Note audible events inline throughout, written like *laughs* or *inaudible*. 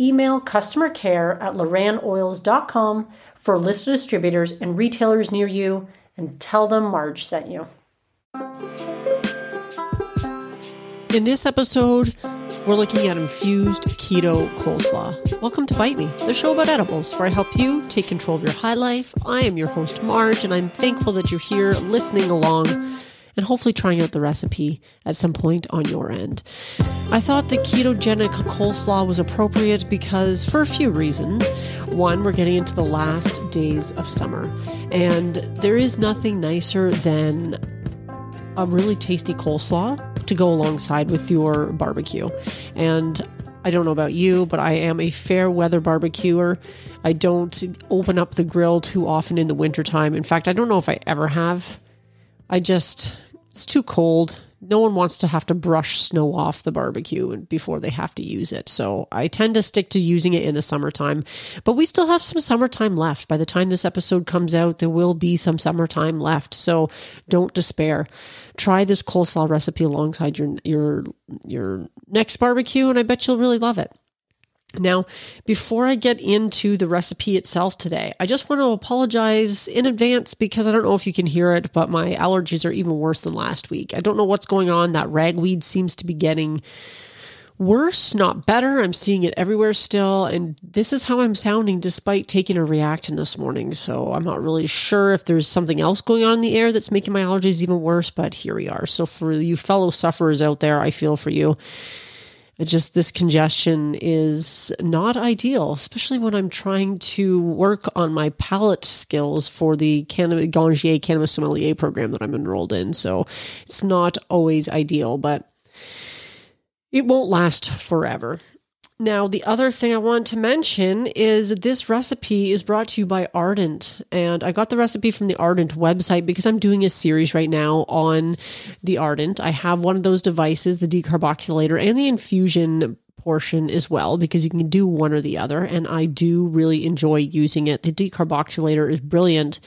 email customer care at lorannoils.com for a list of distributors and retailers near you and tell them Marge sent you. In this episode, we're looking at infused keto coleslaw. Welcome to Bite Me, the show about edibles, where I help you take control of your high life. I am your host, Marge, and I'm thankful that you're here listening along and hopefully trying out the recipe at some point on your end. I thought the ketogenic coleslaw was appropriate because, for a few reasons. One, we're getting into the last days of summer, and there is nothing nicer than a really tasty coleslaw to go alongside with your barbecue. And I don't know about you, but I am a fair weather barbecuer. I don't open up the grill too often in the wintertime. In fact, I don't know if I ever have. I just, it's too cold. No one wants to have to brush snow off the barbecue before they have to use it. So I tend to stick to using it in the summertime. But we still have some summertime left. By the time this episode comes out, there will be some summertime left. So don't despair. Try this coleslaw recipe alongside your your your next barbecue, and I bet you'll really love it. Now, before I get into the recipe itself today, I just want to apologize in advance because I don't know if you can hear it, but my allergies are even worse than last week. I don't know what's going on. That ragweed seems to be getting worse, not better. I'm seeing it everywhere still. And this is how I'm sounding despite taking a Reactine this morning. So I'm not really sure if there's something else going on in the air that's making my allergies even worse, but here we are. So for you fellow sufferers out there, I feel for you. Just this congestion is not ideal, especially when I'm trying to work on my palate skills for the cannabis Ganjier cannabis sommelier program that I'm enrolled in. So it's not always ideal, but it won't last forever. Now, the other thing I want to mention is this recipe is brought to you by Ardent. And I got the recipe from the Ardent website because I'm doing a series right now on the Ardent. I have one of those devices, the decarboxylator and the infusion portion as well because you can do one or the other and I do really enjoy using it. The decarboxylator is brilliant.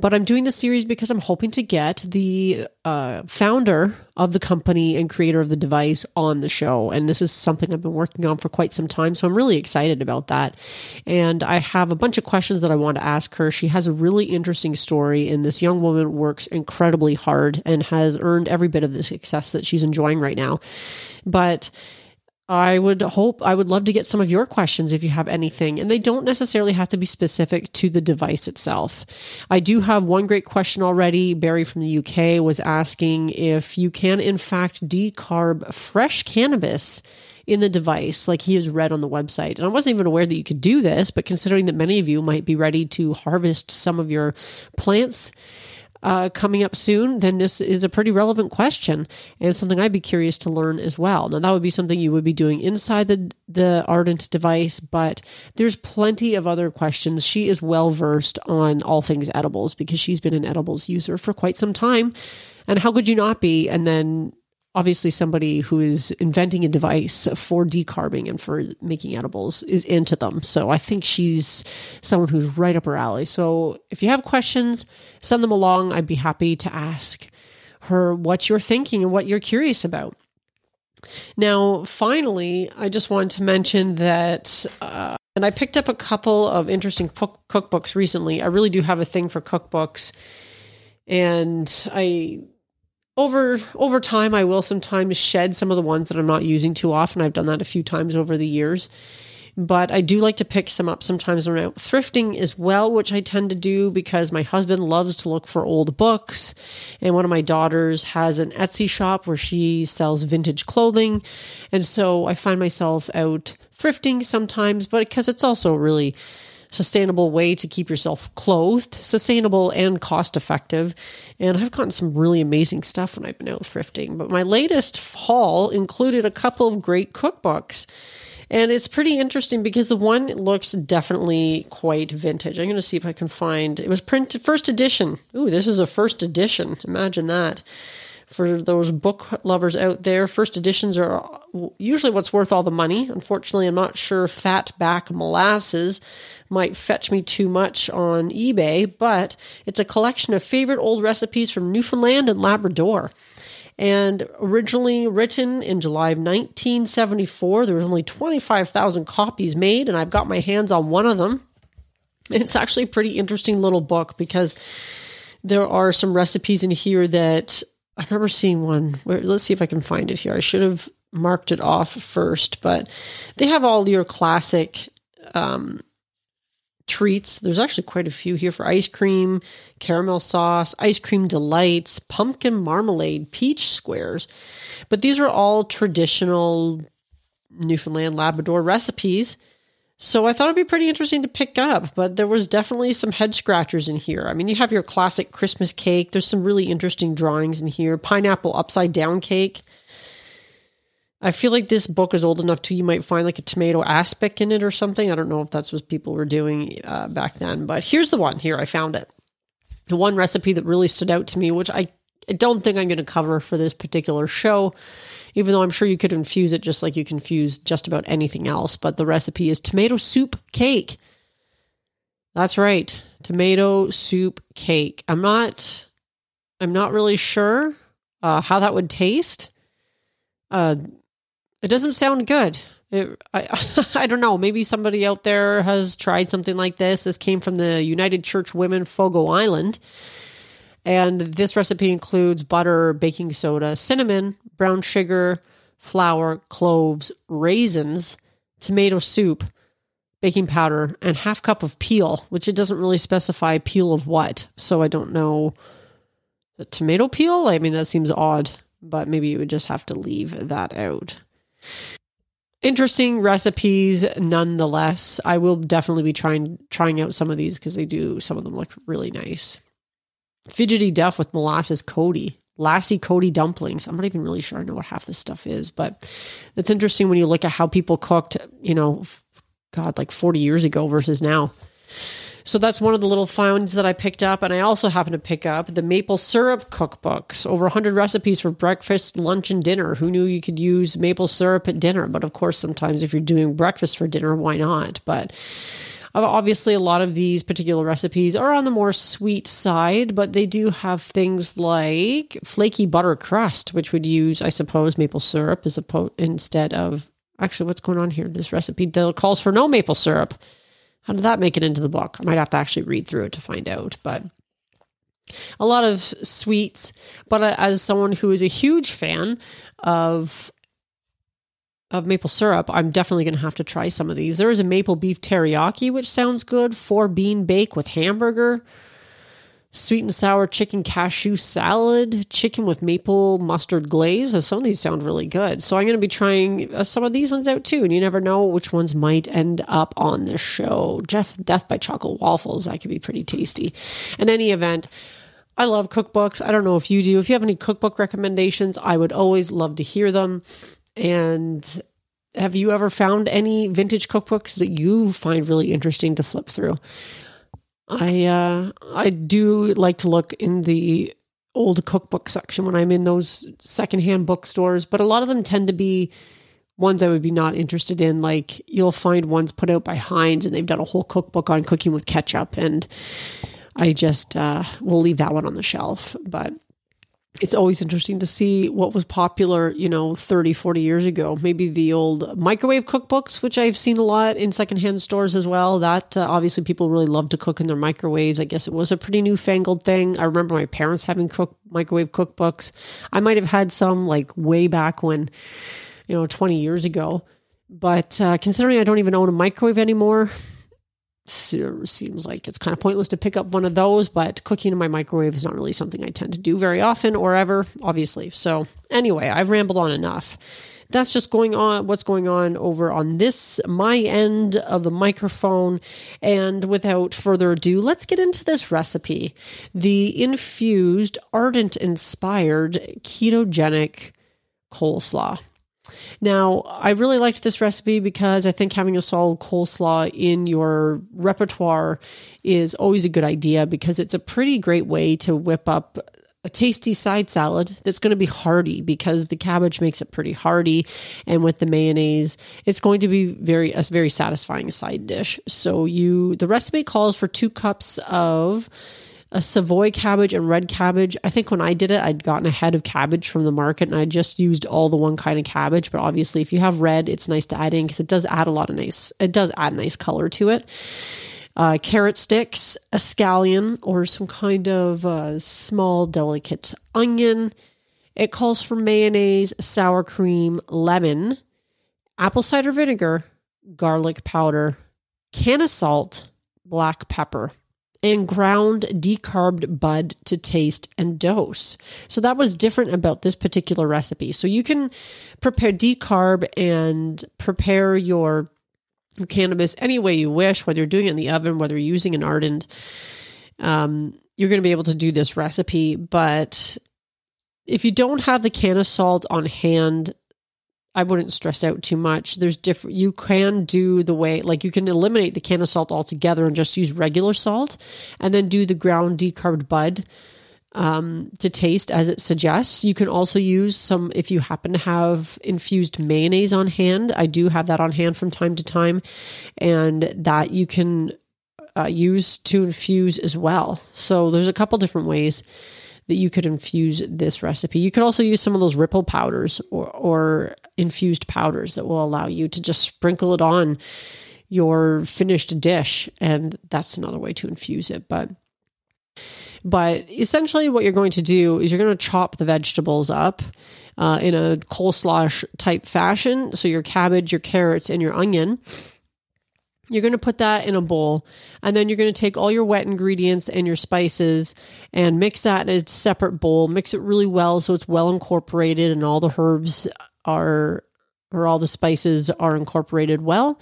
But I'm doing this series because I'm hoping to get the uh, founder of the company and creator of the device on the show. And this is something I've been working on for quite some time. So I'm really excited about that. And I have a bunch of questions that I want to ask her. She has a really interesting story, and this young woman works incredibly hard and has earned every bit of the success that she's enjoying right now. But I would hope, I would love to get some of your questions if you have anything, and they don't necessarily have to be specific to the device itself. I do have one great question already. Barry from the UK was asking if you can, in fact, decarb fresh cannabis in the device, like he has read on the website. And I wasn't even aware that you could do this, but considering that many of you might be ready to harvest some of your plants uh, coming up soon, then this is a pretty relevant question and something I'd be curious to learn as well. Now, that would be something you would be doing inside the, the Ardent device, but there's plenty of other questions. She is well versed on all things edibles because she's been an edibles user for quite some time. And how could you not be? And then obviously somebody who is inventing a device for decarbing and for making edibles is into them. So I think she's someone who's right up her alley. So if you have questions, send them along. I'd be happy to ask her what you're thinking and what you're curious about. Now, finally, I just wanted to mention that, uh, and I picked up a couple of interesting cook- cookbooks recently. I really do have a thing for cookbooks. And I over over time i will sometimes shed some of the ones that i'm not using too often. I've done that a few times over the years. But i do like to pick some up sometimes around thrifting as well which i tend to do because my husband loves to look for old books. And one of my daughters has an etsy shop where she sells vintage clothing. And so i find myself out thrifting sometimes but because it's also really sustainable way to keep yourself clothed, sustainable and cost effective. And I've gotten some really amazing stuff when I've been out thrifting. But my latest haul included a couple of great cookbooks. And it's pretty interesting because the one looks definitely quite vintage. I'm going to see if I can find it was printed first edition. Ooh, this is a first edition. Imagine that. For those book lovers out there, first editions are usually what's worth all the money. Unfortunately, I'm not sure Fatback Molasses might fetch me too much on eBay, but it's a collection of favorite old recipes from Newfoundland and Labrador. And originally written in July of 1974, there was only 25,000 copies made, and I've got my hands on one of them. It's actually a pretty interesting little book because there are some recipes in here that I remember seeing one. Where, let's see if I can find it here. I should have marked it off first, but they have all your classic um, treats. There's actually quite a few here for ice cream, caramel sauce, ice cream delights, pumpkin marmalade, peach squares. But these are all traditional Newfoundland Labrador recipes. So I thought it'd be pretty interesting to pick up, but there was definitely some head scratchers in here. I mean, you have your classic Christmas cake. There's some really interesting drawings in here. Pineapple upside down cake. I feel like this book is old enough to you might find like a tomato aspic in it or something. I don't know if that's what people were doing uh, back then, but here's the one. Here, I found it. The one recipe that really stood out to me, which I, I don't think I'm going to cover for this particular show, even though I'm sure you could infuse it just like you confuse just about anything else. But the recipe is tomato soup cake. That's right, tomato soup cake. I'm not, I'm not really sure uh, how that would taste. Uh, it doesn't sound good. It, I, *laughs* I don't know. Maybe somebody out there has tried something like this. This came from the United Church Women Fogo Island. And this recipe includes butter, baking soda, cinnamon, brown sugar, flour, cloves, raisins, tomato soup, baking powder, and half cup of peel, which it doesn't really specify peel of what. So I don't know. The tomato peel? I mean, that seems odd, but maybe you would just have to leave that out. Interesting recipes nonetheless. I will definitely be trying trying out some of these because they do some of them look really nice. Fidgety Duff with molasses Cody. Lassie Cody dumplings. I'm not even really sure I know what half this stuff is, but it's interesting when you look at how people cooked, you know, God, like 40 years ago versus now. So that's one of the little finds that I picked up. And I also happen to pick up the maple syrup cookbooks, over 100 recipes for breakfast, lunch, and dinner. Who knew you could use maple syrup at dinner? But of course, sometimes if you're doing breakfast for dinner, why not? But obviously, a lot of these particular recipes are on the more sweet side, but they do have things like flaky butter crust, which would use, I suppose, maple syrup as opposed instead of. Actually, what's going on here? This recipe calls for no maple syrup. How did that make it into the book? I might have to actually read through it to find out, but a lot of sweets. But uh, as someone who is a huge fan of of maple syrup, I'm definitely going to have to try some of these. There is a maple beef teriyaki, which sounds good. Four bean bake with hamburger sweet and sour chicken cashew salad, chicken with maple mustard glaze. Some of these sound really good. So I'm going to be trying uh, some of these ones out too. And you never know which ones might end up on the show. Jeff Death by Chocolate Waffles, that could be pretty tasty. In any event, I love cookbooks. I don't know if you do. If you have any cookbook recommendations, I would always love to hear them. And have you ever found any vintage cookbooks that you find really interesting to flip through? I uh, I do like to look in the old cookbook section when I'm in those secondhand bookstores, but a lot of them tend to be ones I would be not interested in. Like you'll find ones put out by Heinz, and they've done a whole cookbook on cooking with ketchup, and I just uh, will leave that one on the shelf. But it's always interesting to see what was popular, you know, 30, 40 years ago. Maybe the old microwave cookbooks, which I've seen a lot in secondhand stores as well. That uh, obviously people really love to cook in their microwaves. I guess it was a pretty newfangled thing. I remember my parents having cook microwave cookbooks. I might have had some like way back when, you know, 20 years ago. But uh, considering I don't even own a microwave anymore, seems like it's kind of pointless to pick up one of those, but cooking in my microwave is not really something I tend to do very often or ever, obviously. So, anyway, I've rambled on enough. That's just going on, what's going on over on this, my end of the microphone. And without further ado, let's get into this recipe the infused, ardent inspired ketogenic coleslaw. Now, I really liked this recipe because I think having a solid coleslaw in your repertoire is always a good idea because it's a pretty great way to whip up a tasty side salad that's going to be hearty because the cabbage makes it pretty hearty and with the mayonnaise it's going to be very a very satisfying side dish. So you the recipe calls for 2 cups of a Savoy cabbage and red cabbage. I think when I did it, I'd gotten a head of cabbage from the market and I just used all the one kind of cabbage. But obviously, if you have red, it's nice to add in because it does add a lot of nice, it does add nice color to it. Uh, carrot sticks, a scallion, or some kind of uh, small, delicate onion. It calls for mayonnaise, sour cream, lemon, apple cider vinegar, garlic powder, cannasalt, black pepper and ground decarbed bud to taste and dose. So that was different about this particular recipe. So you can prepare decarb and prepare your cannabis any way you wish, whether you're doing it in the oven, whether you're using an ardent. Um, you're going to be able to do this recipe, but if you don't have the cannasalt on hand, I wouldn't stress out too much. There's different, you can do the way, like you can eliminate the cannasalt altogether and just use regular salt and then do the ground decarbed bud um, to taste as it suggests. You can also use some, if you happen to have infused mayonnaise on hand. I do have that on hand from time to time, and that you can uh, use to infuse as well. So there's a couple different ways that you could infuse this recipe. You could also use some of those ripple powders or, or infused powders that will allow you to just sprinkle it on your finished dish. And that's another way to infuse it. But but essentially, what you're going to do is you're going to chop the vegetables up uh, in a coleslaw type fashion. So, your cabbage, your carrots, and your onion. You're going to put that in a bowl, and then you're going to take all your wet ingredients and your spices and mix that in a separate bowl. Mix it really well so it's well incorporated and all the herbs are or all the spices are incorporated well.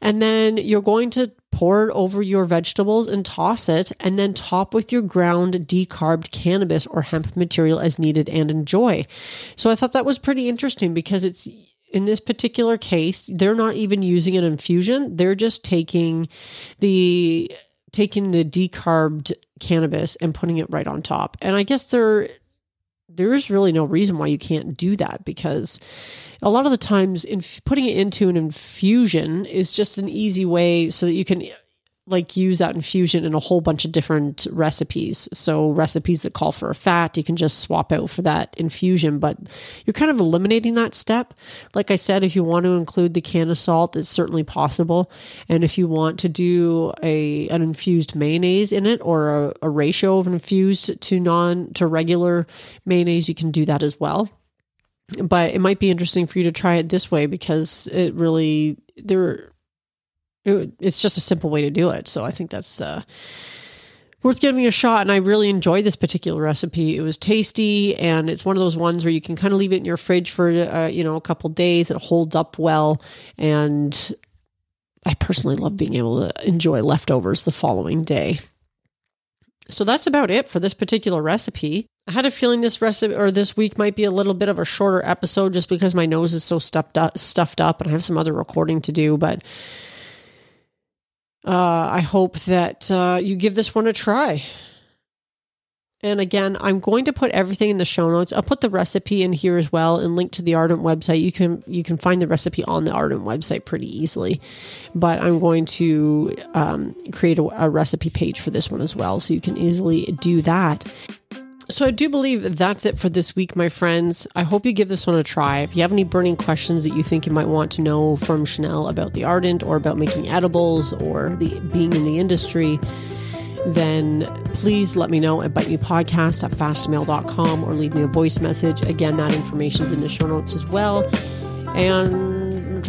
And then you're going to pour it over your vegetables and toss it, and then top with your ground decarbed cannabis or hemp material as needed and enjoy. So I thought that was pretty interesting because it's in this particular case, they're not even using an infusion. They're just taking the taking the decarbed cannabis and putting it right on top. And I guess there there is really no reason why you can't do that because a lot of the times in putting it into an infusion is just an easy way so that you can like use that infusion in a whole bunch of different recipes. So recipes that call for a fat, you can just swap out for that infusion, but you're kind of eliminating that step. Like I said, if you want to include the cannasalt, it's certainly possible. And if you want to do a an infused mayonnaise in it or a, a ratio of infused to non to regular mayonnaise, you can do that as well. But it might be interesting for you to try it this way because it really there it, it's just a simple way to do it. So I think that's uh, worth giving a shot. And I really enjoyed this particular recipe. It was tasty, and it's one of those ones where you can kind of leave it in your fridge for uh, you know a couple days. It holds up well, and I personally love being able to enjoy leftovers the following day. So that's about it for this particular recipe. I had a feeling this recipe or this week might be a little bit of a shorter episode just because my nose is so stuffed up, stuffed up and I have some other recording to do, but uh, I hope that uh, you give this one a try. And again, I'm going to put everything in the show notes. I'll put the recipe in here as well and link to the Ardent website. You can you can find the recipe on the Ardent website pretty easily. But I'm going to um, create a, a recipe page for this one as well, so you can easily do that. So I do believe that's it for this week, my friends. I hope you give this one a try. If you have any burning questions that you think you might want to know from Shanel about the ardent or about making edibles or the being in the industry, then please let me know at bitemepodcast at fastmail.com or leave me a voice message. Again, that information is in the show notes as well. And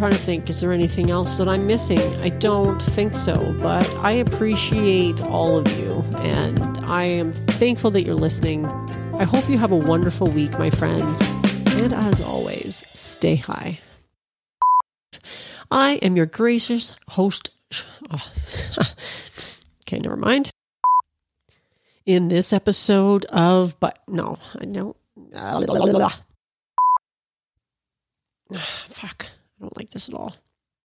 trying to think, is there anything else that I'm missing? I don't think so, but I appreciate all of you and I am thankful that you're listening. I hope you have a wonderful week, my friends. And as always, stay high. I am your gracious host. Oh. *laughs* okay, never mind. In this episode of, but no, I don't. *sighs* Fuck. I don't like this at all.